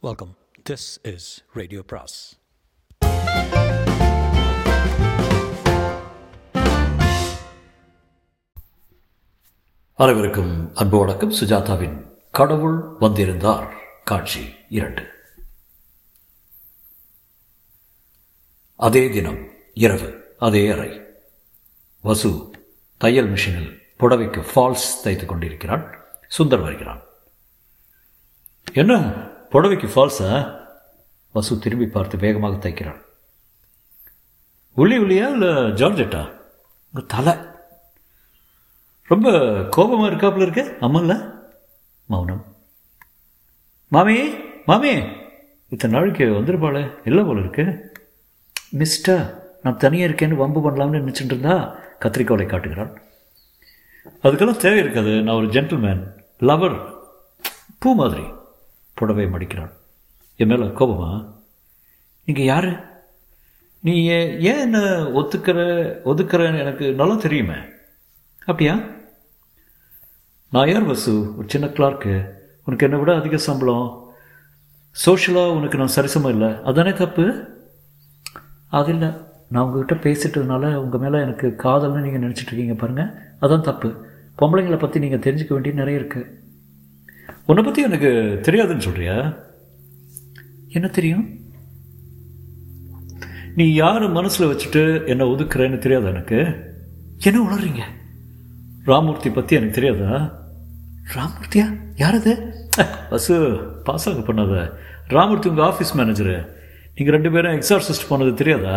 Welcome this is radio பிராஸ் அனைவருக்கும் அன்பு வணக்கம். சுஜாதாவின் கடவுள் வந்திருந்தார். காட்சி இரண்டு. அதே தினம் இரவு அதே அறை. வசு தையல் மிஷினில் புடவைக்கு ஃபால்ஸ் தைத்துக் கொண்டிருக்கிறான். சுந்தர் வருகிறான். என்ன? புடவைக்கு ஃபால்ஸா வசு திரும்பி பார்த்து வேகமாக தைக்கிறான். உள்ளி உள்ளியா இல்லை ஜார்ஜெட்டா? உங்கள் தலை. ரொம்ப கோபமாக இருக்காப்புல இருக்கு அம்மல்ல மௌனம். மாமி மாமி இத்தனை நாளைக்கு வந்துருப்பாளே இல்லை போல இருக்கு. மிஸ்டர் நான் தனியாக இருக்கேன்னு வம்பு பண்ணலாம்னு நினச்சிட்டு இருந்தா கத்திரிக்கோலை காட்டுகிறான். அதுக்கெல்லாம் தேவை இருக்காது நான் ஒரு ஜென்டில்மேன் லவர் பூ மாதிரி. புடவை மடிக்கிறான் என் மேலே கோபமா? நீங்கள் யார்? நீ ஏன் ஏன் என்ன ஒத்துக்கிற ஒதுக்கிறன்னு எனக்கு நல்லா தெரியுமே. அப்படியா? நான் யார் வசு? ஒரு சின்ன கிளார்க்கு உனக்கு என்னை விட அதிக சம்பளம். சோஷியலாக உனக்கு நான் சரிசமம் இல்லை. அதானே தப்பு? அது இல்லை. நான் உங்ககிட்ட பேசிட்டதுனால உங்கள் மேலே எனக்கு காதல்னு நீங்கள் நினச்சிட்டு இருக்கீங்க பாருங்கள் அதான் தப்பு. பொம்பளைங்களை பற்றி நீங்கள் தெரிஞ்சுக்க வேண்டியது நிறைய இருக்குது உன்னை பற்றி எனக்கு தெரியாதுன்னு சொல்கிறியா என்ன தெரியும்? நீ யார் மனசில் வச்சுட்டு என்னை ஒதுக்குறேன்னு தெரியாது எனக்கு? என்ன உணர்றீங்க? ராமூர்த்தி பற்றி எனக்கு தெரியாதா? ராமூர்த்தியா? யார் அது பஸ்ஸு பாஸாக பண்ணாத. ராமூர்த்தி உங்கள் ஆஃபீஸ் மேனேஜரு நீங்கள் ரெண்டு பேரும் எக்ஸார்சிஸ்ட் போனது தெரியாதா?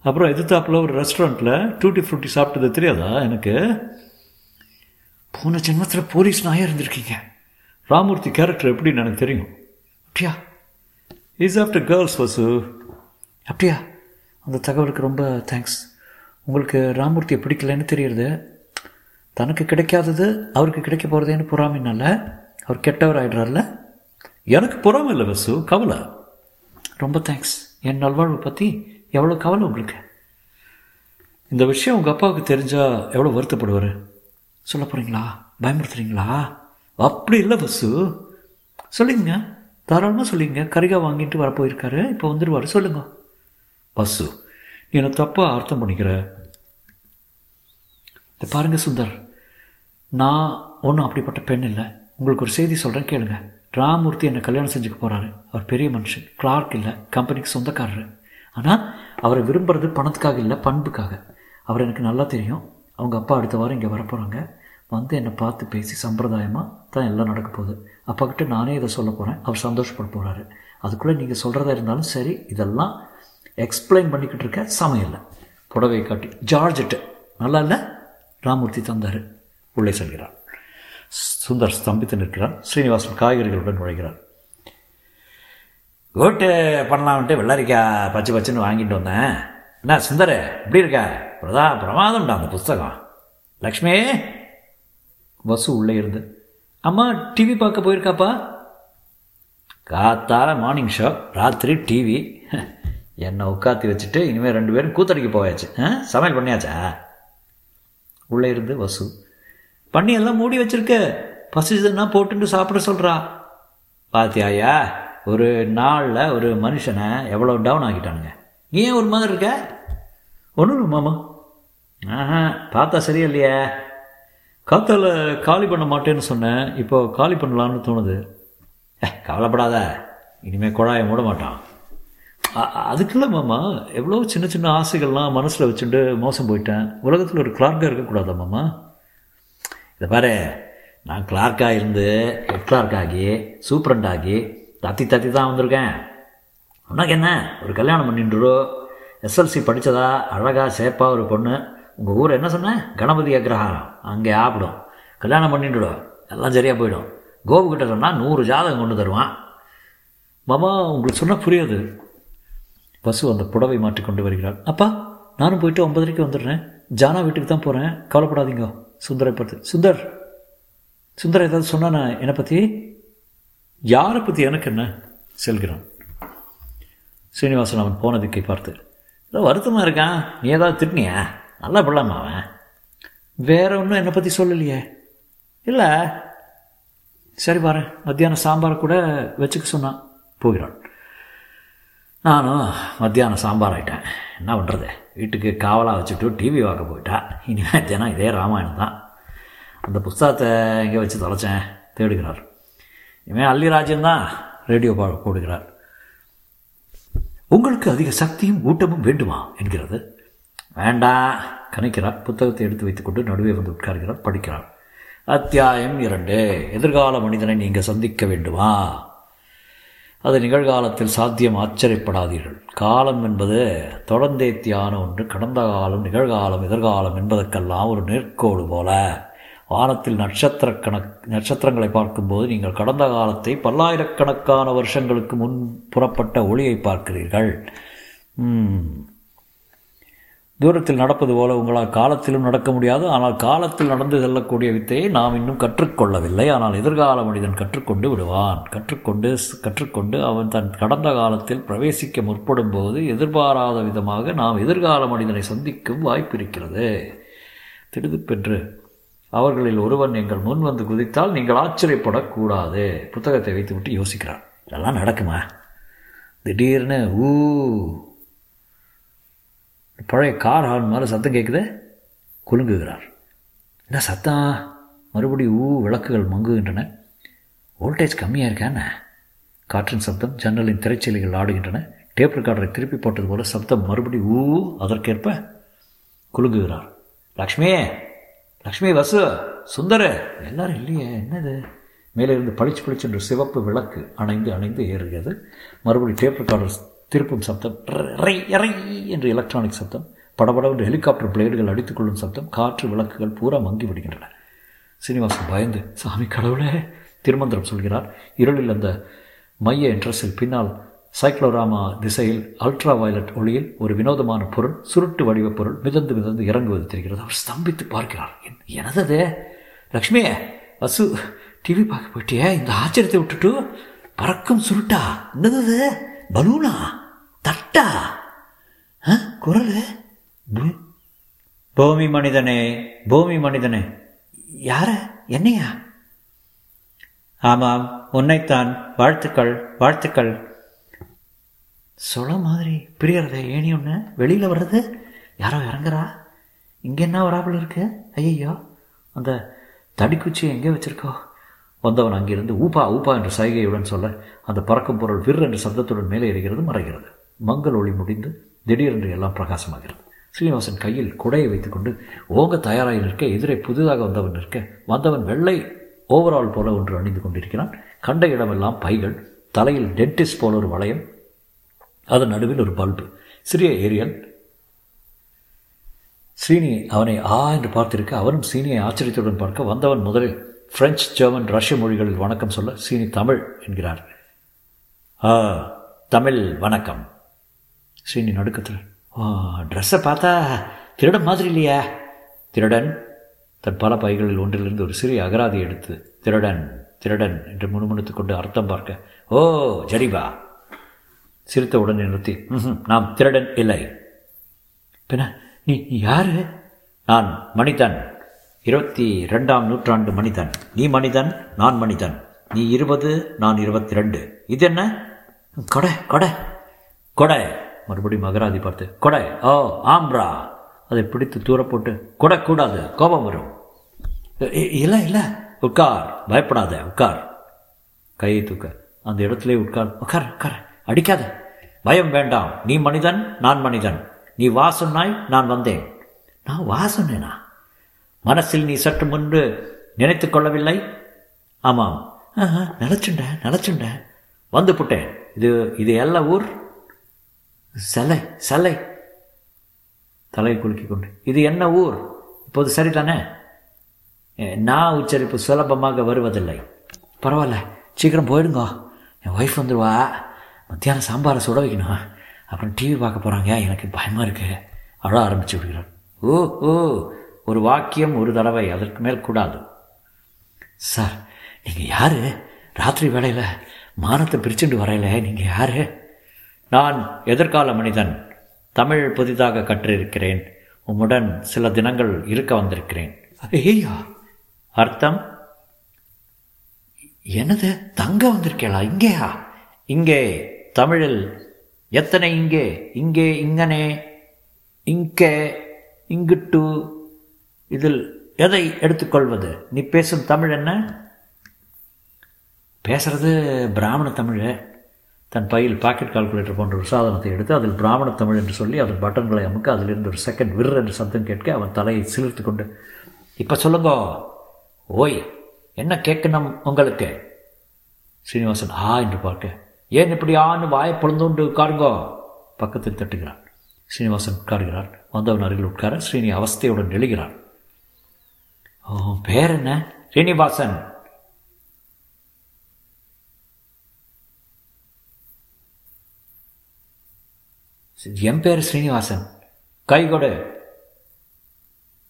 அப்புறம் எதிர்த்தாப்பில் ஒரு ரெஸ்டாரண்ட்டில் டூட்டி ஃப்ரூட்டி சாப்பிட்டது தெரியாதா எனக்கு? போன ஜென்மத்தில் போலீஸ் நாயாக இருந்திருக்கீங்க. ராமூர்த்தி கேரக்டர் எப்படின்னு எனக்கு தெரியும். அப்படியா? இஸ் ஆஃப்டர் கேர்ள்ஸ் வசு அப்படியா? அந்த தகவலுக்கு ரொம்ப தேங்க்ஸ் உங்களுக்கு ராமூர்த்தியை பிடிக்கலன்னு தெரியுறது. தனக்கு கிடைக்காதது அவருக்கு கிடைக்க போகிறதேன்னு பொறாமைனால அவர் கெட்டவர் ஆயிடுறார்ல எனக்கு பொறாமை இல்லை வசு கவலை. ரொம்ப தேங்க்ஸ் என் நல்வாழ்வு பற்றி எவ்வளோ கவலை உங்களுக்கு? இந்த விஷயம் உங்கள் அப்பாவுக்கு தெரிஞ்சால் எவ்வளோ வருத்தப்படுவார்? சொல்ல போகிறீங்களா பயமுறுத்துறீங்களா? அப்படி இல்லை பஸ்ஸு சொல்லிங்க. தாராளமாக சொல்லிங்க. கரிகா வாங்கிட்டு வர போயிருக்காரு. இப்போ வந்துடுவார் சொல்லுங்க. பஸ்ஸு நீ தப்பாக அர்த்தம் பண்ணிக்கிற? இதை பாருங்க சுந்தர். நான் ஒன்றும் அப்படிப்பட்ட பெண் இல்லை. உங்களுக்கு ஒரு செய்தி சொல்கிறேன் கேளுங்க. ராமூர்த்தி என்னை கல்யாணம் செஞ்சுக்க போகிறாரு அவர் பெரிய மனுஷன். கிளார்க் இல்லை. கம்பெனிக்கு சொந்தக்காரர். ஆனால் அவரை விரும்புறது பணத்துக்காக இல்லை பண்புக்காக. அவர் எனக்கு நல்லா தெரியும். அவங்க அப்பா அடுத்த வாரம் இங்கே வரப்போகிறாங்க வந்து என்னை பார்த்து பேசி சம்பிரதாயமாக தான் எல்லாம் நடக்க போகுது. அப்பா கிட்ட நானே இதை சொல்ல போகிறேன் அவர் சந்தோஷப்பட போகிறாரு அதுக்குள்ளே நீங்கள் சொல்கிறதா இருந்தாலும் சரி இதெல்லாம் எக்ஸ்பிளைன் பண்ணிக்கிட்டு இருக்க சமையல்ல புடவையை காட்டி ஜார்ஜெட்டு. நல்லா இல்லை? ராமூர்த்தி தந்தார். உள்ளே செல்கிறார். சுந்தர் ஸ்தம்பித்து நிற்கிறார். ஸ்ரீனிவாசன் காய்கறிகளுடன் நுழைகிறார். ஓட்டு பண்ணலாம்ட்டு வெள்ளரிக்கா பச்சை பச்சைன்னு வாங்கிட்டு வந்தேன். என்ன சுந்தர் எப்படி இருக்க? பிரதா பிரமாதம்டா அந்த புஸ்தகம். லக்ஷ்மி வசு உள்ளே இருந்து அம்மா டிவி பார்க்க போயிருக்காப்பா? காத்தால மார்னிங் ஷோ ராத்திரி டிவி என்னை உட்காத்தி வச்சுட்டு இனிமேல் ரெண்டு பேரும் கூத்தடிக்க போயாச்சு. ஆ? சமையல் பண்ணியாச்சா? உள்ளே இருந்து வசு பண்ணி எல்லாம் மூடி வச்சிருக்க. பசிச்சதுன்னா போட்டுட்டு சாப்பிட சொல்கிறா பாத்தியாயா ஒரு நாளில் ஒரு மனுஷனை எவ்வளோ டவுன் ஆகிட்டானுங்க ஏன் ஒரு மாதிரி இருக்க? ஒன்றும் மாமா ஆஹா பார்த்தா சரியில்லையே காத்தால் காலி பண்ண மாட்டேன்னு சொன்னேன். இப்போ காலி பண்ணலான்னு தோணுது. கவலைப்படாத. இனிமேல் குழாயை மூட மாட்டான். அதுக்குள்ள மாமா. எவ்வளோ சின்ன சின்ன ஆசைகள்லாம் மனசில் வச்சுட்டு மோசம் போயிட்டேன். உலகத்தில் ஒரு கிளார்க்காக இருக்கக்கூடாதா மாமா? இதை பாரு. நான் கிளார்க்காக இருந்து ஹெட் கிளார்க் ஆகி சூப்பரண்ட் ஆகி தத்தி தத்தி தான் வந்திருக்கேன். உனக்கு என்ன? ஒரு கல்யாணம் பண்ணிட்டுரு எஸ்எல்சி படித்ததா அழகாக சேப்பாக ஒரு பொண்ணு. உங்கள் ஊர் என்ன சொன்னேன் கணபதி அக்ரஹாரம். அங்கே ஆப்பிடும். கல்யாணம் பண்ணிட்டுடும் எல்லாம் சரியாக போயிடும். கோபு கிட்ட சொன்னால் நூறு ஜாதகம் கொண்டு தருவான். மாமா உங்களுக்கு சொன்னால் புரியாது. பசு அந்த புடவை மாற்றி கொண்டு வருகிறாள். அப்பா நானும் போயிட்டு ஒன்பதரைக்கு வந்துடுறேன். ஜானா வீட்டுக்கு தான் போகிறேன் கவலைப்படாதீங்க. சுந்தரை பார்த்து சுந்தர் சுந்தர் ஏதாவது சொன்னானா? என்னை பற்றி யாரை பற்றி எனக்கு என்ன? செல்கிறான். சீனிவாசன் அவன் போனதுக்கை பார்த்து ஏதோ வருத்தமாக இருக்கான். நீ ஏதாவது திட்டினியா? நல்லா பிள்ளைமா அவன். வேற ஒன்றும் என்னை பற்றி சொல்லலையே. இல்லை. சரி பாரு மத்தியானம் சாம்பார் கூட வச்சுக்க சொன்னான். போகிறான். நானும் மத்தியானம் சாம்பார் ஆகிட்டேன் என்ன பண்ணுறது வீட்டுக்கு காவலாக வச்சுட்டு டிவி பார்க்க போயிட்டேன் இனிமேல் தினம் இதே ராமாயணம் தான். அந்த புஸ்தகத்தை எங்கே வச்சு தொலைச்சேன். தேடுகிறார். இனிமேல் அல்லிராஜன் தான் ரேடியோ பா போடுகிறார். உங்களுக்கு அதிக சக்தியும் ஊட்டமும் வேண்டுமா? என்கிறது. வேண்டாம் கணிக்கிறார் புத்தகத்தை எடுத்து வைத்துக்கொண்டு நடுவே வந்து உட்கார்கிறார் படிக்கிறார். அத்தியாயம் இரண்டு. எதிர்கால மனிதனை நீங்கள் சந்திக்க வேண்டுமா? அது நிகழ்காலத்தில் சாத்தியம் ஆச்சரியப்படாதீர்கள். காலம் என்பது தொடர்ந்தேத்தியான ஒன்று கடந்த காலம் நிகழ்காலம் எதிர்காலம் என்பதற்கெல்லாம் ஒரு நேர்கோடு போல. வானத்தில் நட்சத்திர கணக் நட்சத்திரங்களை பார்க்கும்போது நீங்கள் கடந்த காலத்தை பல்லாயிரக்கணக்கான வருஷங்களுக்கு முன் புறப்பட்ட ஒளியை பார்க்கிறீர்கள். தூரத்தில் நடப்பது போல உங்களால் காலத்திலும் நடக்க முடியாது. ஆனால் காலத்தில் நடந்து செல்லக்கூடிய வித்தையை நாம் இன்னும் கற்றுக்கொள்ளவில்லை. ஆனால் எதிர்கால மனிதன் கற்றுக்கொண்டு விடுவான். கற்றுக்கொண்டு கற்றுக்கொண்டு அவன் தன் கடந்த காலத்தில் பிரவேசிக்க முற்படும் போது எதிர்பாராத விதமாக நாம் எதிர்கால மனிதனை சந்திக்கும் வாய்ப்பு இருக்கிறது. திடுதுப்பென்று அவர்களில் ஒருவன் எங்கள் முன் வந்து குதித்தால் நீங்கள் ஆச்சரியப்படக்கூடாது. புத்தகத்தை வைத்துவிட்டு யோசிக்கிறான் இதெல்லாம் நடக்குமா? திடீர்னு ஊ பழைய கார் ஹார்ன் மாதிரி சத்தம் கேட்குது குலுங்குகிறார். என்ன சத்தம் மறுபடியும் ஊ விளக்குகள் மங்குகின்றன. வோல்டேஜ் கம்மியாக இருக்கானே காற்றின் சப்தம் ஜன்னலின் திரைச்சீலைகள் ஆடுகின்றன டேப் ரெக்கார்டரை திருப்பி போட்டது போல சப்தம் மறுபடி ஊ அதற்கேற்ப குலுங்குகிறார். லக்ஷ்மி! லக்ஷ்மி வசு! சுந்தர! எல்லாரும் இல்லையே என்னது? மேலே இருந்து பளிச்சு பளிச்சு என்ற சிவப்பு விளக்கு அணைந்து அணைந்து ஏறுகிறது. மறுபடியும் டேப் ரெக்கார்டர் திருப்பும் சப்தம் ரை ரை என்று எலக்ட்ரானிக் சப்தம் படபடவென்று ஹெலிகாப்டர் பிளேடுகள் அடித்துக்கொள்ளும் சப்தம் காற்று விளக்குகள் பூரா மங்கி விடுகின்றன. சீனிவாசன் பயந்து சாமி கடவுளே! திருமந்திரம் சொல்கிறார். இருளில் அந்த மைய என்ட்ரஸில் பின்னால் சைக்ளோராமா திசையில் அல்ட்ரா வயலட் ஒளியில் ஒரு வினோதமான பொருள் சுருட்டு வடிவ பொருள் மிதந்து மிதந்து இறங்குவது தெரிகிறது. அவர் ஸ்தம்பித்து பார்க்கிறார். எனதது? லக்ஷ்மியே அசு டிவி பார்க்க போயிட்டியே? இந்த ஆச்சரியத்தை விட்டுட்டு பறக்கும் சுருட்டா? என்னது பலூனா? தட்டா? குரல்? பூமி மனிதனே பூமி மனிதனே. யார? என்னையா? ஆமாம் உன்னைத்தான். வாழ்த்துக்கள் வாழ்த்துக்கள். சொல்ல மாதிரி பிரியறத ஏணி ஒன்று வெளியில் வர்றது? யாரோ இறங்குறா? இங்கே என்ன வராமல் இருக்கு? ஐயோ அந்த தடிக்குச்சி எங்கே வச்சிருக்கோ? வந்தவன் அங்கிருந்து ஊப்பா ஊப்பா என்ற சைகையுடன் சொல்ல அந்த பறக்கும் பொருள் விர் என்ற சப்தத்துடன் மேலே ஏறுகிறது மறைகிறது. மங்கள் ஒளி முடிந்து திடீரென்று எல்லாம் பிரகாசமாகிறது. ஸ்ரீனிவாசன் கையில் குடையை வைத்துக்கொண்டு ஓங்க தயாராக நிற்க எதிரே புதிதாக வந்தவன் நிற்க. வந்தவன் வெள்ளை ஓவரால் போல ஒன்று அணிந்து கொண்டிருக்கிறான். கண்ட இடமெல்லாம் பைகள் தலையில் டென்டிஸ்ட் போல ஒரு வளையம் அதன் நடுவில் ஒரு பல்பு சிறிய ஏரியல். ஸ்ரீனி அவனை ஆ என்று பார்த்திருக்க அவனும் சீனியை ஆச்சரியத்துடன் பார்க்க வந்தவன் முதலில் பிரெஞ்சு ஜெர்மன் ரஷ்ய மொழிகளில் வணக்கம் சொல்ல சீனி தமிழ் என்கிறார். ஆ தமிழ் வணக்கம். ஸ்ரீனி நடுக்கத்தில். ஓ ட்ரெஸ்ஸை பார்த்தா திருடன் மாதிரி இல்லையா? திருடன் தன் பல பைகளில் ஒன்றிலிருந்து ஒரு சிறிய அகராதி எடுத்து திருடன் திருடன் என்று முணுமுணுத்து கொண்டு அர்த்தம் பார்க்க ஓ ஜரிபா. சிரித்த உடனே நிறுத்தி நாம் திருடன் இல்லை. பின்ன நீ யாரு? நான் மனிதன். இருபத்தி ரெண்டாம் நூற்றாண்டு மனிதன். நீ மனிதன் நான் மனிதன். நீ இருபது நான் இருபத்தி ரெண்டு. இது என்ன? கொடை கொடை. கொடை. மறுபடியும் மகராதி பார்த்து கொடை ஓ ஆம்ரா. அதை பிடித்து தூர போட்டு கொடை கூடாது கோபம் வரும். இல்லை இல்லை. உட்கார் பயப்படாத உட்கார். கையை தூக்க அந்த இடத்துல உட்கார் உட்கார் உட்கார். அடிக்காத. பயம் வேண்டாம். நீ மனிதன் நான் மனிதன். நீ வா சொன்னாய் நான் வந்தேன். நான் வா சொன்னேனா மனசில் நீ சற்று முன்பு நினைத்து கொள்ளவில்லை? ஆமாம். நிலச்சுண்டேன் நிலச்சுண்டேன் வந்து புட்டேன். இது இது எல்லா ஊர்? சலை சலை. தலையை குலுக்கி கொண்டு. இது என்ன ஊர்? இப்போது சரிதானே? நான் உச்சரிப்பு சுலபமாக வருவதில்லை. பரவாயில்ல சீக்கிரம் போயிடுங்க. என் ஒய்ஃப் வந்துடுவா மத்தியானம் சாம்பாரை சுட வைக்கணும். அப்புறம் டிவி பார்க்க போகிறாங்க எனக்கு பயமாக இருக்கு. அழ ஆரம்பிச்சு விடுகிறார். ஓ ஓ ஒரு வாக்கியம் ஒரு தடவை அதற்கு மேல் கூடாது. சார் நீங்கள் யார்? ராத்திரி வேலையில் மானத்தை பிரிச்சுட்டு வரையில நீங்கள் யார்? நான் எதிர்கால மனிதன் தமிழ் புதிதாக கற்றிருக்கிறேன். உம்முடன் சில தினங்கள் இருக்க வந்திருக்கிறேன். ஐயா! அர்த்தம்? என்னது? தங்க வந்திருக்கேளா? இங்கேயா? இங்கே தமிழில். எத்தனை இங்கே? இங்கே இங்கனே. இங்கே இங்கிட்டு. இதில் எதை எடுத்துக்கொள்வது? நீ பேசும் தமிழ் என்ன? பேசுறது பிராமண தமிழ். தன் பையில் பாக்கெட் கால்குலேட்டர் போன்ற ஒரு சாதனத்தை எடுத்து அதில் பிராமண தமிழ் என்று சொல்லி அதன் பட்டன்களை அமுக்க அதிலிருந்து ஒரு செகண்ட் விர் என்று சத்தம் கேட்க அவன் தலையை சிலிர்த்து கொண்டு இப்போ சொல்லுங்க. ஓய் என்ன கேட்கணும் உங்களுக்கு? ஸ்ரீனிவாசன் ஆ என்று பார்க்க. ஏன் இப்படி ஆன்னு வாயை பொழுந்தோண்டு உட்காருங்கோ? பக்கத்தில் தட்டுகிறான். ஸ்ரீனிவாசன் உட்காருகிறார் வந்தவன் அருகில் உட்கார ஸ்ரீனி அவஸ்தையுடன் எழுகிறான். ஓ பேர் என்ன? ஸ்ரீனிவாசன் என் பேர் ஸ்ரீனிவாசன் கை கொடு.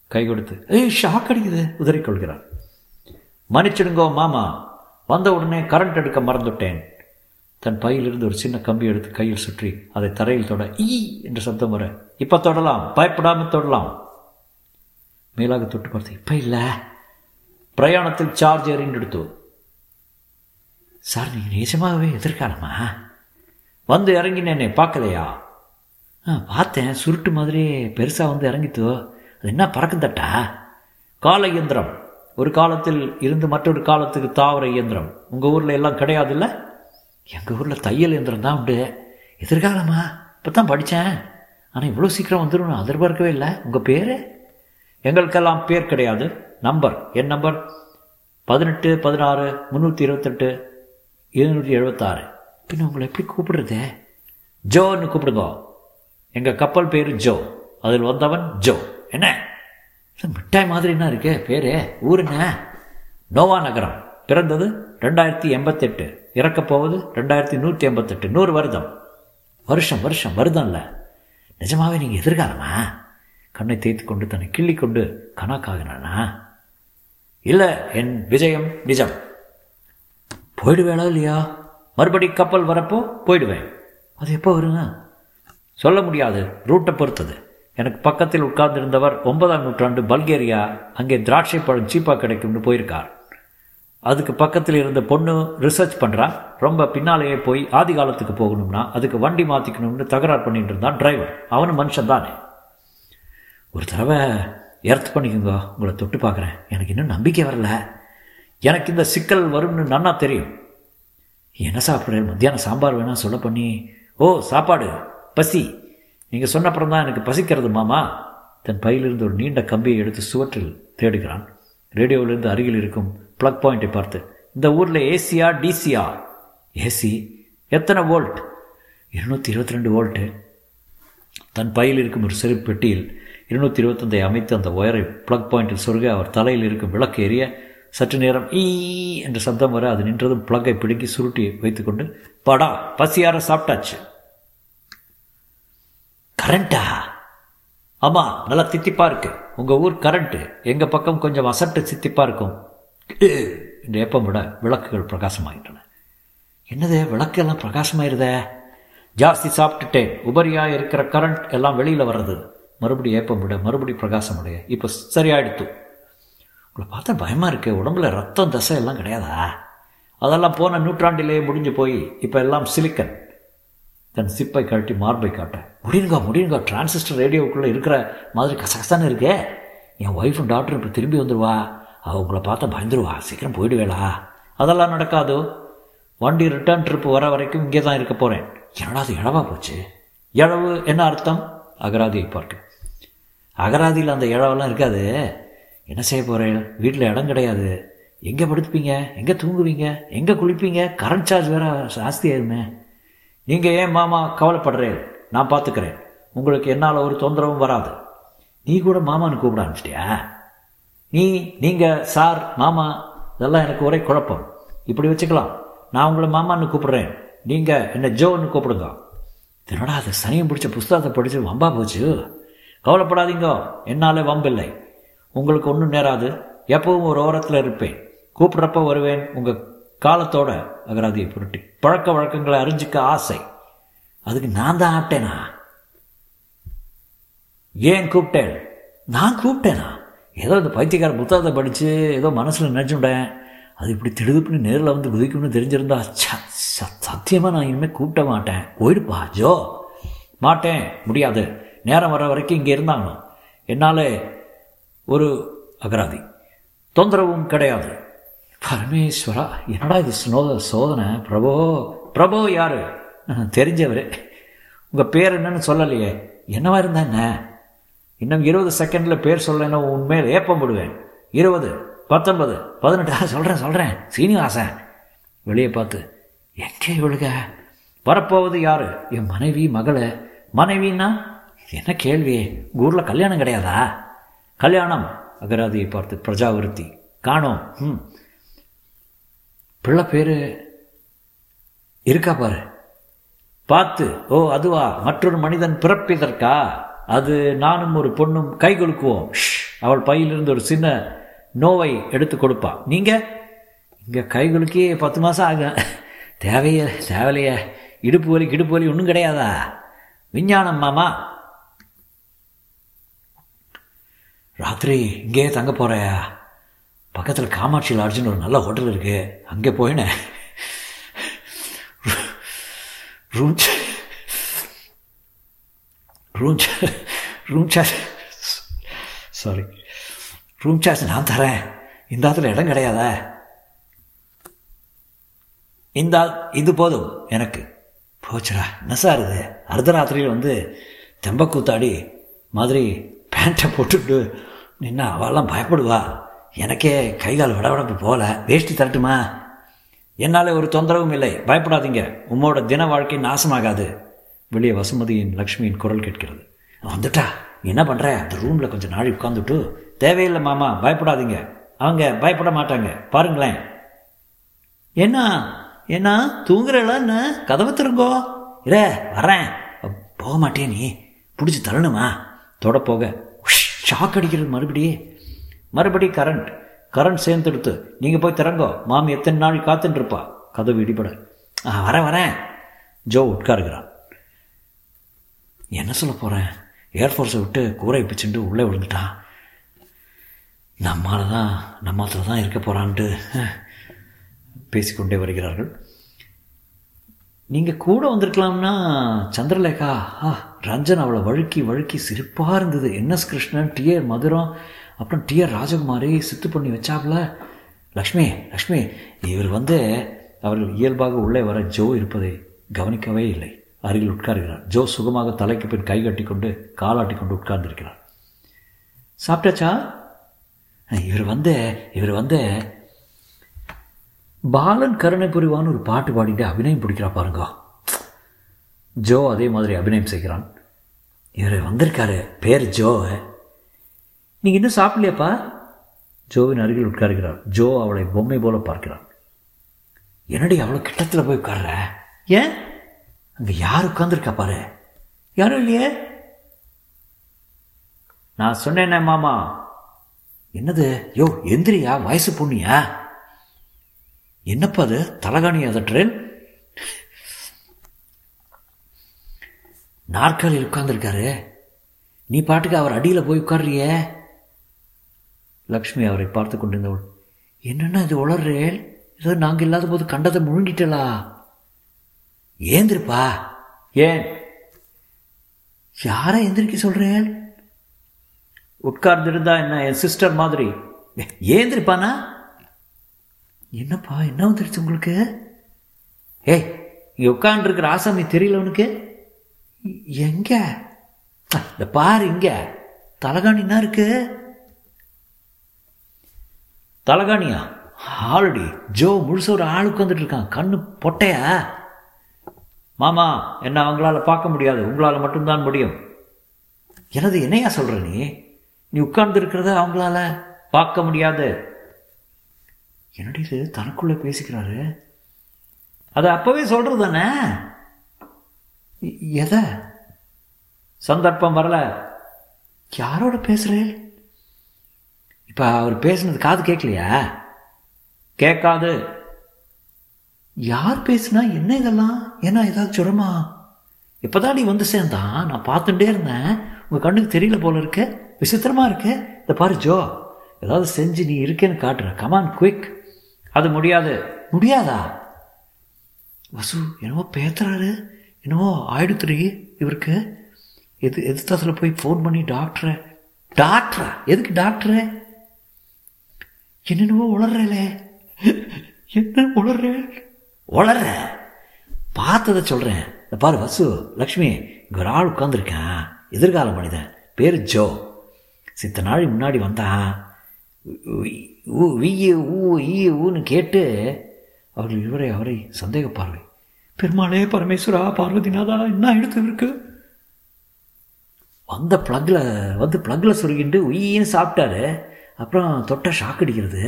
கை கொடுத்து ஏய் ஷாக் அடிக்குது. உதறிக்கொள்கிறான். மன்னிச்சிடுங்கோ மாமா. வந்த உடனே கரண்ட் எடுக்க மறந்துட்டேன். தன் பையிலிருந்து ஒரு சின்ன கம்பி எடுத்து கையில் சுற்றி அதை தரையில் தொட ஈ என்று சத்தம் வர இப்போ தொடலாம். பயப்படாமல் தொடலாம். மேலாக தொட்டு பார்த்து இப்போ இல்லை. பிரயாணத்தில் சார்ஜ் எறிஞ்செடுத்து சார் நீங்கள் நிஜமாகவே எதிர்காலமா வந்து இறங்கினேனே பார்க்கலையா? பார்த்தேன். சுருட்டு மாதிரி பெருசாக வந்து இறங்கித்தோ. அது என்ன பறக்கும் தட்டா? கால இயந்திரம். ஒரு காலத்தில் இருந்து மற்றொரு காலத்துக்கு தாவர இயந்திரம். உங்கள் ஊரில் எல்லாம் கிடையாதுல்ல? எங்கள் ஊரில் தையல் இயந்திரம் தான் உண்டு. எதிர்காலமா? இப்போ தான் படித்தேன் ஆனால் இவ்வளோ சீக்கிரம் வந்துடும் நான் எதிர்பார்க்கவே இல்லை. உங்கள் பேர்? எங்களுக்கெல்லாம் பேர் கிடையாது. நம்பர். என் நம்பர்? பதினெட்டு பதினாறு முந்நூற்றி இருபத்தெட்டு எழுநூற்றி எழுபத்தாறு பின்ன உங்களை எப்படி கூப்பிடுறது? ஜோன்னு கூப்பிடுங்க. எங்கள் கப்பல் பேர் ஜோ. அதில் வந்தவன் ஜோ. என்ன? மிட்டாய் மாதிரி என்ன இருக்கு? பேரு? ஊர் என்ன? நோவா நகரம். பிறந்தது ரெண்டாயிரத்தி எண்பத்தெட்டு. இறக்கப்போவது ரெண்டாயிரத்தி நூற்றி எண்பத்தெட்டு. நூறு வருடம். வருஷம் வருஷம் வருதம்ல நிஜமாவே நீங்கள் எதிர்காலமா? கண்ணை தேய்த்து கொண்டு தன்னை கிள்ளி கொண்டு கணக்காகினானா? இல்லை என் விஜயம் நிஜம். போயிடுவேளா இல்லையா? மறுபடி கப்பல் வரப்போ போயிடுவேன். அது எப்போ வருங்க? சொல்ல முடியாது ரூட்டை பொறுத்தது. எனக்கு பக்கத்தில் உட்கார்ந்திருந்தவர் ஒன்பதாம் நூற்றாண்டு பல்கேரியா அங்கே திராட்சை பழம் சீப்பாக கிடைக்கும்னு போயிருக்கார். அதுக்கு பக்கத்தில் இருந்த பொண்ணு ரிசர்ச் பண்ணுறா ரொம்ப பின்னாலேயே போய் ஆதி காலத்துக்கு போகணும்னா அதுக்கு வண்டி மாற்றிக்கணும்னு தகராறு பண்ணிட்டு இருந்தான் டிரைவர் அவனும் மனுஷன் தானே. ஒரு தடவை எர்த் பண்ணிக்கோங்க உங்களை தொட்டு பார்க்குறேன். எனக்கு இன்னும் நம்பிக்கை வரல. எனக்கு இந்த சிக்கல் வரும்னு நன்னா தெரியும். என்ன சாப்பிட்றேன்? மத்தியானம் சாம்பார் வேணாம் சொல்ல பண்ணி ஓ சாப்பாடு. பசி. நீங்கள் சொன்னப்புறம் தான் எனக்கு பசிக்கிறது மாமா. தன் பையிலிருந்து ஒரு நீண்ட கம்பியை எடுத்து சுவற்றில் தேடுகிறான். ரேடியோவிலிருந்து அருகில் இருக்கும் ப்ளக் பாயிண்ட்டை பார்த்து இந்த ஊரில் ஏசியா டிசியா ஏசி எத்தனை வோல்ட் இருநூற்றி இருபத்தி ரெண்டு வோல்ட்டு தன் பையில் இருக்கும் ஒரு சிறு பெட்டியில் இருநூற்றி இருபத்தொந்தை அமைத்து அந்த ஒயரை ப்ளக் பாயிண்டில் சொருக அவர் தலையில் இருக்கும் விளக்கு எரிய சற்று நேரம் ஈ என்ற சப்தம் வர அது நின்றதும் ப்ளக்கை பிடுங்கி சுருட்டி வைத்துக்கொண்டு படா பசியார சாப்பிட்டாச்சு. கரண்ட்டா ஆமாம் நல்லா தித்திப்பாக இருக்கு. உங்கள் ஊர் கரண்ட்டு எங்கள் பக்கம் கொஞ்சம் அசட்டு சித்திப்பாக இருக்கும். இந்த ஏப்பம் விட விளக்குகள் பிரகாசமாகின்றன. என்னது விளக்கு எல்லாம் பிரகாசமாயிருதே? ஜாஸ்தி சாப்பிட்டுட்டேன். உபரியாக இருக்கிற கரண்ட் எல்லாம் வெளியில் வர்றது. மறுபடியும் ஏப்பம் விட மறுபடியும் பிரகாசம் அடைய இப்போ சரியாயிடுத்து. உங்களை பார்த்தா பயமாக இருக்கு. உடம்புல ரத்தம் தசை எல்லாம் கிடையாதா? அதெல்லாம் போன நூற்றாண்டிலேயே முடிஞ்சு போய் இப்போ எல்லாம் சிலிக்கன். தன் சிப்பை கழட்டி மார்பை காட்ட முடியுங்க முடியுங்க டிரான்சிஸ்டர் ரேடியோவுக்குள்ளே இருக்கிற மாதிரி கசகசான்னு இருக்கே என் ஒய்ஃபும் டாக்டரும் இப்போ திரும்பி வந்துடுவா அவ உங்களை பார்த்தா பயந்துருவா சீக்கிரம் போயிடுவேளா அதெல்லாம் நடக்காது வண்டி ரிட்டர்ன் ட்ரிப் வர வரைக்கும் இங்கே தான் இருக்க போகிறேன் என்னடா அது இழவா போச்சு இழவு என்ன அர்த்தம் அகராதியை பார்க்க அகராதியில் அந்த இழவெல்லாம் இருக்காது என்ன செய்ய போகிறேன் வீட்டில் இடம் கிடையாது எங்கே படுத்துப்பீங்க எங்கே தூங்குவீங்க எங்கே குளிப்பீங்க கரண்ட் சார்ஜ் வேறு ஜாஸ்தி ஆயிருமே நீங்கள் ஏன் மாமா கவலைப்படுறேன் நான் பார்த்துக்கிறேன். உங்களுக்கு என்னால் ஒரு தொந்தரவும் வராது. நீ கூட மாமான்னு கூப்பிட ஆரம்பிச்சிட்டியா? நீ நீங்கள் சார் மாமா இதெல்லாம் எனக்கு ஒரே குழப்பம். இப்படி வச்சுக்கலாம். நான் உங்களை மாமான்னு கூப்பிட்றேன். நீங்கள் என்ன ஜோன்னு கூப்பிடுங்க. என்னடா அது சனியம் பிடிச்ச புஸ்தகத்தை படித்து வம்பா போச்சு? கவலைப்படாதீங்க என்னால் வம்பில்லை. உங்களுக்கு ஒன்றும் நேராது. எப்பவும் ஒரு ஓரத்தில் இருப்பேன். கூப்பிட்றப்ப வருவேன். உங்கள் காலத்தோட அகராதியை புரட்டி. பழக்க வழக்கங்களை அறிஞ்சிக்க ஆசை. அதுக்கு நான் தான் ஆப்டேனா ஏன் கூப்பிட்டேன்? நான் கூப்பிட்டேனா? ஏதோ இந்த பைத்தியக்கார புத்தகத்தை படித்து ஏதோ மனசில் நினச்சுட்டேன் அது இப்படி திடுதுப்புன்னு நேரில் வந்து குதிக்கும்னு தெரிஞ்சிருந்தா சத்தியமாக நான் இனிமேல் கூப்பிட்ட மாட்டேன். போயிடுப்பா ஜோ. மாட்டேன் முடியாது. நேரம் வர வரைக்கும் இங்கே இருந்தாங்கணும் என்னால் ஒரு அகராதி. தொந்தரவும் கிடையாது. பரமேஸ்வரா என்னடா இது ஸ்னோத சோதனை? பிரபோ பிரபோ யாரு? தெரிஞ்சவர். உங்கள் பேர் என்னன்னு சொல்லலையே. என்னவா இருந்தா என்ன? இன்னும் இருபது செகண்டில் பேர் சொல்லலைன்னா உண்மையில் ஏப்பம் போடுவேன். இருபது பத்தொன்பது பதினெட்டு. சொல்கிறேன் சொல்கிறேன் சீனிவாசன். வெளியே பார்த்து எங்கே இவளுக வரப்போவது யாரு? என் மனைவி மகளை. மனைவின்னா? என்ன கேள்வி? ஊரில் கல்யாணம் கிடையாதா? கல்யாணம். அகராதியை பார்த்து பிரஜாவிருத்தி. காணோம். ம் பிள்ளை பேர் இருக்கா பாரு? பார்த்து ஓ அதுவா? மற்றொரு மனிதன் பிறப்பிதற்கா? அது நானும் ஒரு பொண்ணும் கை கொடுக்குவோம் அவள் பையிலிருந்து ஒரு சின்ன நோவை எடுத்து கொடுப்பா. நீங்கள் இங்கே கை குலுக்கி பத்து மாதம் ஆகும் தேவையே தேவையில்லையே. இடுப்பு வலி கிடுப்பு வலி ஒன்றும் கிடையாதா? விஞ்ஞானம் மாமா. ராத்திரி இங்கேயே தங்க போகிறையா பக்கத்தில் காமாட்சி லாட்ஜுன்னு ஒரு நல்ல ஹோட்டல் இருக்குது அங்கே போயினேன். Room room room charge sorry room charge நான் தரேன். இந்த இடத்துல இடம் கிடையாதா? இந்த இது போதும் எனக்கு. போச்சுடா. என்ன சார் இது? அர்த்தராத்திரியில் வந்து தெம்பக்கூத்தாடி மாதிரி பேண்ட்டை போட்டுட்டு நின்னா அவெல்லாம் பயப்படுவா. எனக்கே கைகால் விடவடப்பு போகல வேஷ்டி தரட்டுமா? என்னால் ஒரு தொந்தரவும் இல்லை. பயப்படாதீங்க. உம்மோட தின வாழ்க்கை நாசமாகாது. வெளியே வசுமதியின் லக்ஷ்மியின் குரல் கேட்கிறது. வந்துட்டா. என்ன பண்ணுற அந்த ரூமில் கொஞ்சம் நாளை உட்காந்துட்டு தேவையில்லை மாமா. பயப்படாதீங்க. அவங்க பயப்பட மாட்டாங்க. பாருங்களேன். என்ன? என்ன? தூங்குறலான்னு கதவை திருங்கோ இரே வரேன் போக மாட்டே நீ. பிடிச்சி தள்ளணுமா? தொட போக. ஷாக் அடிக்கிறது மறுபடி மறுபடி கரண்ட் கரண்ட் சேர்ந்துடுத்து. நீங்கள் போய் திறங்கோ. மாமி எத்தனை நாள் காத்துட்டுருப்பா கதவு இடிபட. ஆ வரேன் வரேன். ஜோ உட்காருகிறான். என்ன சொல்ல போகிறேன் ஏர்ஃபோர்ஸை விட்டு கூரை பிச்சுட்டு உள்ளே விழுந்துட்டான் நம்மால் தான் நம்மத்தில் தான் இருக்க போகிறான்ட்டு பேசிக்கொண்டே வருகிறார்கள். நீங்கள் கூட வந்திருக்கலாம்னா சந்திரலேகா. ஆ ரஞ்சன் அவளை வழுக்கி வழுக்கி சிரிப்பாக இருந்தது. என்எஸ் கிருஷ்ணன் டிஏ மதுரம் அப்புறம் டிஆர் ராஜகுமாரி சித்து பண்ணி வச்சாப்புல லக்ஷ்மி லக்ஷ்மி இவர் வந்து அவர்கள் இயல்பாக உள்ளே வர ஜோ இருப்பதை கவனிக்கவே இல்லை. அருகில் உட்கார்கிறார். ஜோ சுகமாக தலைக்கு பின் கை கட்டி கொண்டு காலாட்டி கொண்டு உட்கார்ந்திருக்கிறார். சாப்பிட்டாச்சா? இவர் வந்து இவர் வந்து பாலன் கருணை புரிவான்னு ஒரு பாட்டு பாடிட்டு அபிநயம் பிடிக்கிறா பாருங்க. ஜோ அதே மாதிரி அபிநயம் செய்கிறான். இவர் வந்திருக்காரு. பேர் ஜோ. நீங்கள் இன்னும் சாப்பிடலையாப்பா? ஜோவின் அருகில் உட்காருகிறார் ஜோ அவளை பொம்மை போல பார்க்கிறான் என்னடி அவ்வளோ கிட்டத்தில் போய் உட்கார்ற? ஏன்? அங்கே யார் உட்காந்துருக்கா பாரு. யாரும் இல்லையே? நான் சொன்னேனே மாமா. என்னது? யோ எந்திரியா? வயசு பொண்ணியா? என்னப்பா அது? தலகாணி அதற்றேன் நாற்காலியில் உட்கார்ந்துருக்காரு. நீ பாட்டுக்கு அவர் அடியில் போய் உட்கார்றியே? லக்ஷ்மி அவரை பார்த்து கொண்டிருந்தவள். என்னென்ன இது உளர்றேல் ஏதோ நாங்கள் இல்லாத போது கண்டதை முழுங்கிட்டலா? ஏந்திருப்பா. ஏன்? யாரை எந்திரிக்க சொல்கிறேன் உட்கார்ந்துருந்தா என்ன என் சிஸ்டர் மாதிரி. ஏந்திருப்பானா? என்னப்பா என்ன வந்துருச்சு உங்களுக்கு? ஏய் இங்கே உட்காந்துருக்கிற ஆசாமி தெரியல உனக்கு? எங்க? இந்த பாரு இங்க. தலகாணின்னா என்ன இருக்கு? தலகாணியா? ஆல்ரெடி ஜோ முழுச ஒரு ஆள் உட்காந்துட்டு இருக்கான். கண்ணு பொட்டையா? மாமா என்ன அவங்களால பார்க்க முடியாது. உங்களால் மட்டும்தான் முடியும். எனது என்னையா சொல்ற நீ? நீ உட்கார்ந்து இருக்கிறத அவங்களால பார்க்க முடியாது. என்னடி இது? தனக்குள்ளே பேசிக்கிறாரு. அதை அப்பவே சொல்றது தானே? எதை? சந்தர்ப்பம் வரல. யாரோட பேசுறேன் இப்போ அவர் பேசுனது காது கேட்கலையா? கேட்காது. யார் பேசுனா என்ன இதெல்லாம்? ஏன்னா ஏதாவது சுரமா? இப்போதான் நீ வந்து சேர்ந்தான் நான் பார்த்துட்டே இருந்தேன். உங்கள் கண்ணுக்கு தெரியல போல இருக்கு. விசித்திரமா இருக்கு. இந்த பாரு ஜோ. ஏதாவது செஞ்சு நீ இருக்கேன்னு காட்டுற. கமான் குயிக் அது முடியாது. முடியாதா? வசு என்னவோ பேத்துறாரு. என்னவோ ஆயிடுத்துரி இவருக்கு. எது எதிர்த்தத்தில் போய் ஃபோன் பண்ணி டாக்டரை டாக்டரா எதுக்கு டாக்டரு என்னென்னவோ உளறலே. என்ன உளற? உளற? பார்த்ததை சொல்கிறேன் இந்த பாரு வசு லக்ஷ்மி இங்கே ஒரு ஆள் உட்காந்துருக்கேன் எதிர்கால மனிதன். பேர் ஜோ. சித்த நாள் முன்னாடி வந்தான் ஊ வீ ஊ ஈ ஊன்னு கேட்டு அவர்கள் இவரை அவரை சந்தேக பார்வை பெருமாளே பரமேஸ்வரா பார்வதிநாதா என்ன எடுத்து இருக்கு? வந்த ப்ளக்கில் வந்து ப்ளக்கில் சுருகிண்டு உயின்னு சாப்பிட்டாரு. அப்புறம் தொட்டால் ஷாக் அடிக்கிறது.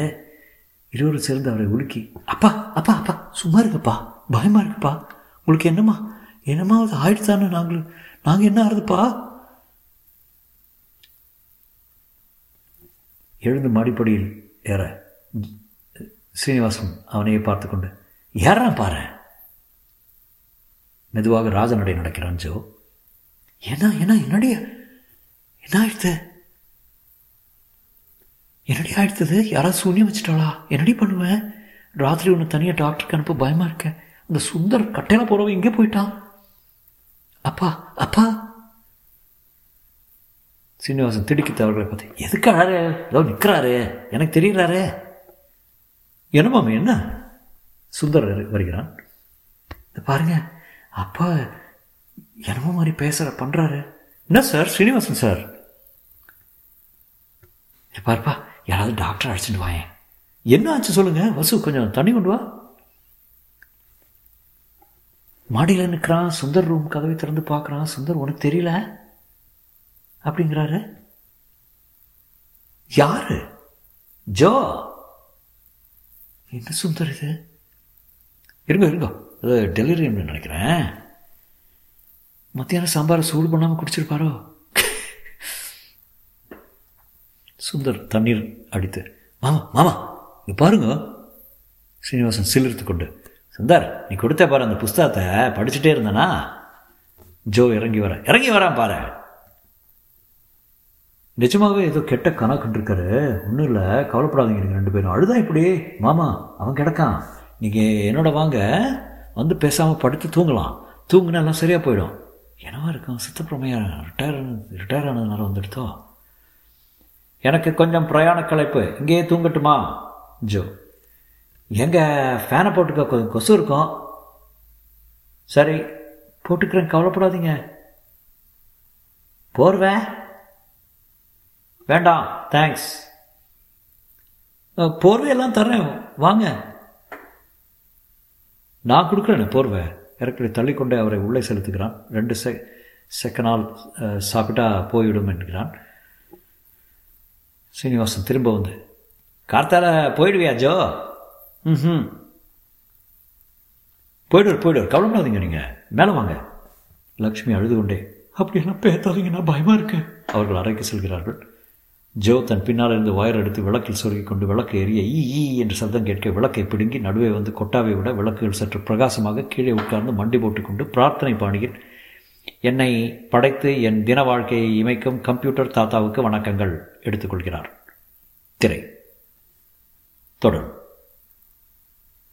இருவரும் சேர்ந்து அவரை உலுக்கி அப்பா அப்பா அப்பா சும்மா இருக்குப்பா பயமாக இருக்குப்பா. உங்களுக்கு என்னம்மா? என்னம்மா அது ஆயிடுச்சானு நாங்கள் நாங்கள் என்ன ஆறுதுப்பா? எழுந்து மாடிப்படியில் ஏற ஸ்ரீனிவாசன் அவனையே பார்த்து கொண்டு ஏறான் பாரு? மெதுவாக ராஜநடை நடக்கிறான் ஜோ. ஏன்னா ஏன்னா என்னடைய என்ன ஆயிடுத்து என்னடி ஆயிடுத்தது? யாராவது சூன்யம் வச்சுட்டாளா? என்னடி பண்ணுவேன் ராத்திரி ஒன்று தனியாக டாக்டருக்கு அனுப்ப பயமாக இருக்கேன் அந்த சுந்தர் கட்டையில் போகிறவன் எங்கே போயிட்டான் அப்பா அப்பா. சீனிவாசன் திடுக்கித்த அவர்களை பார்த்து எதுக்கு அழாரு ஏதோ நிற்கிறாரு எனக்கு தெரியறாரு. என்னமாமே என்ன? சுந்தர் வருகிறான். பாருங்க அப்பா என்னமோ மாதிரி பேசுகிற பண்ணுறாரு என்ன சார்? ஸ்ரீனிவாசன் சார். பார்ப்பா யாராவது டாக்டர் அழைச்சிட்டு வாயேன். என்ன ஆச்சு சொல்லுங்க? வசு கொஞ்சம் தண்ணி கொண்டு வா. மாடியில் நிற்கிறான் சுந்தர் ரூம் கதவை திறந்து பார்க்குறான். சுந்தர் உனக்கு தெரியல? அப்படிங்கிறாரு. யாரு? ஜோ. என்ன சுந்தர் இது? இருங்க இருங்க. அது டெலிவரின்னு நினைக்கிறேன். மத்தியானம் சாம்பார் சூடு பண்ணாமல் குடிச்சிருப்பாரோ? சுந்தர் தண்ணீர் அடித்து மாமா மாமா இங்கே பாருங்க. ஸ்ரீனிவாசன் சிலிர்த்து கொண்டு சுந்தர் நீ கொடுத்த பாரு அந்த புஸ்தகத்தை படிச்சுட்டே இருந்தனா? ஜோ இறங்கி வர இறங்கி வரான் பாரு. நிஜமாகவே ஏதோ கெட்ட கணக்கு கண்டிருக்காரு. ஒன்றும் இல்லை கவலைப்படாதீங்க நீங்கள் ரெண்டு பேரும். அழுதா இப்படி? மாமா அவன் கிடக்கான். நீங்கள் என்னோட வாங்க. வந்து பேசாமல் படுத்து தூங்கலாம். தூங்குனா எல்லாம் சரியாக போயிடும். என்னவா இருக்கும்? சித்தப்பிரமையா ரிட்டையர் ரிட்டையர் ஆனதுனால வந்துடுத்தோ எனக்கு கொஞ்சம் பிரயாண கலைப்பு இங்கேயே தூங்கட்டுமா? ஜோ. எங்கள் ஃபேனை போட்டுக்க கொசு இருக்கும். சரி போட்டுக்கிறேன் கவலைப்படாதீங்க. போர்வேன். வேண்டாம் தேங்க்ஸ் போர்வையெல்லாம் தர்றேன். வாங்க. நான் கொடுக்குறேன் போர்வை. இறக்கடி தள்ளிக்கொண்டே அவரை உள்ளே செலுத்துகிறான். ரெண்டு செ செகனால் சாப்பிட்டா போய்விடும் என்கிறான். சீனிவாசன் திரும்ப வந்து கார்த்தால போயிடுவியா ஜோ ம் போயிடுவார் போயிடுவார் கவலைப்படாதீங்க நீங்கள் மேலே வாங்க லக்ஷ்மி அழுது கொண்டே அப்படியெல்லாம் பேத்தாதீங்க நான் பயமாக இருக்கேன் அவர்கள் அறைக்கு செல்கிறார்கள் ஜோ தன் பின்னால் இருந்து வயர் எடுத்து விளக்கில் சொருகி கொண்டு விளக்கு எரிய ஈ ஈ என்று சப்தம் கேட்க விளக்கை பிடுங்கி நடுவே வந்து கொட்டாவை விட விளக்குகள் சற்று பிரகாசமாக கீழே உட்கார்ந்து மண்டி போட்டுக்கொண்டு பிரார்த்தனை பாணியில் என்னை படைத்து என் தின வாழ்க்கையை இமைக்கும் கம்ப்யூட்டர் தாத்தாவுக்கு வணக்கங்கள் எடுத்துக்கொள்கிறார். திரை. தொடரும்.